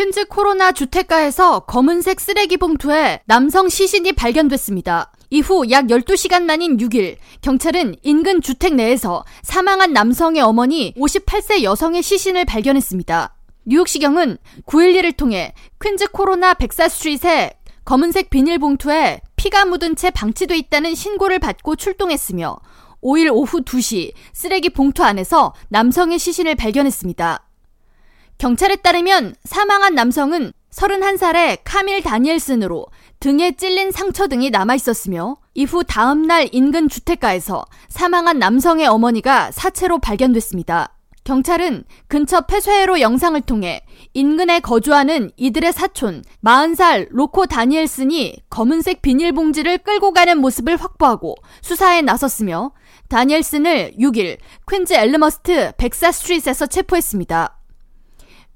퀸즈 코로나 주택가에서 검은색 쓰레기 봉투에 남성 시신이 발견됐습니다. 이후 약 12시간 만인 6일, 경찰은 인근 주택 내에서 사망한 남성의 어머니 58세 여성의 시신을 발견했습니다. 뉴욕시경은 911을 통해 퀸즈 코로나 백사 스트릿에 검은색 비닐봉투에 피가 묻은 채 방치돼 있다는 신고를 받고 출동했으며 5일 오후 2시 쓰레기 봉투 안에서 남성의 시신을 발견했습니다. 경찰에 따르면 사망한 남성은 31살의 카밀 다니엘슨으로 등에 찔린 상처 등이 남아 있었으며 이후 다음날 인근 주택가에서 사망한 남성의 어머니가 사체로 발견됐습니다. 경찰은 근처 폐쇄회로 영상을 통해 인근에 거주하는 이들의 사촌 40살 로코 다니엘슨이 검은색 비닐봉지를 끌고 가는 모습을 확보하고 수사에 나섰으며 다니엘슨을 6일 퀸즈 엘름허스트 백사 스트릿에서 체포했습니다.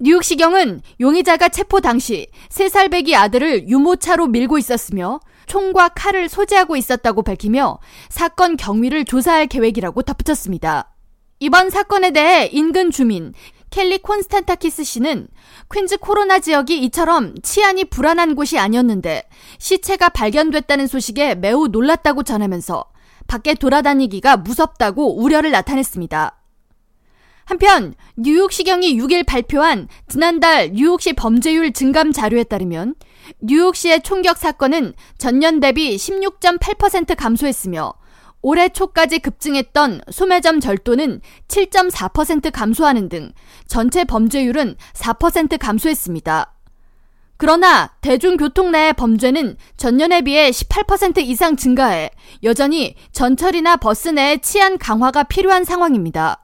뉴욕시경은 용의자가 체포 당시 3살 배기 아들을 유모차로 밀고 있었으며 총과 칼을 소지하고 있었다고 밝히며 사건 경위를 조사할 계획이라고 덧붙였습니다. 이번 사건에 대해 인근 주민 켈리 콘스탄타키스 씨는 퀸즈 코로나 지역이 이처럼 치안이 불안한 곳이 아니었는데 시체가 발견됐다는 소식에 매우 놀랐다고 전하면서 밖에 돌아다니기가 무섭다고 우려를 나타냈습니다. 한편 뉴욕시경이 6일 발표한 지난달 뉴욕시 범죄율 증감 자료에 따르면 뉴욕시의 총격 사건은 전년 대비 16.8% 감소했으며 올해 초까지 급증했던 소매점 절도는 7.4% 감소하는 등 전체 범죄율은 4% 감소했습니다. 그러나 대중교통 내 범죄는 전년에 비해 18% 이상 증가해 여전히 전철이나 버스 내 치안 강화가 필요한 상황입니다.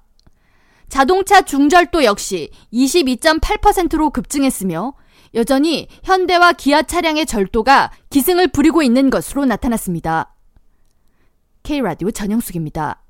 자동차 중절도 역시 22.8%로 급증했으며 여전히 현대와 기아 차량의 절도가 기승을 부리고 있는 것으로 나타났습니다. K라디오 전영숙입니다.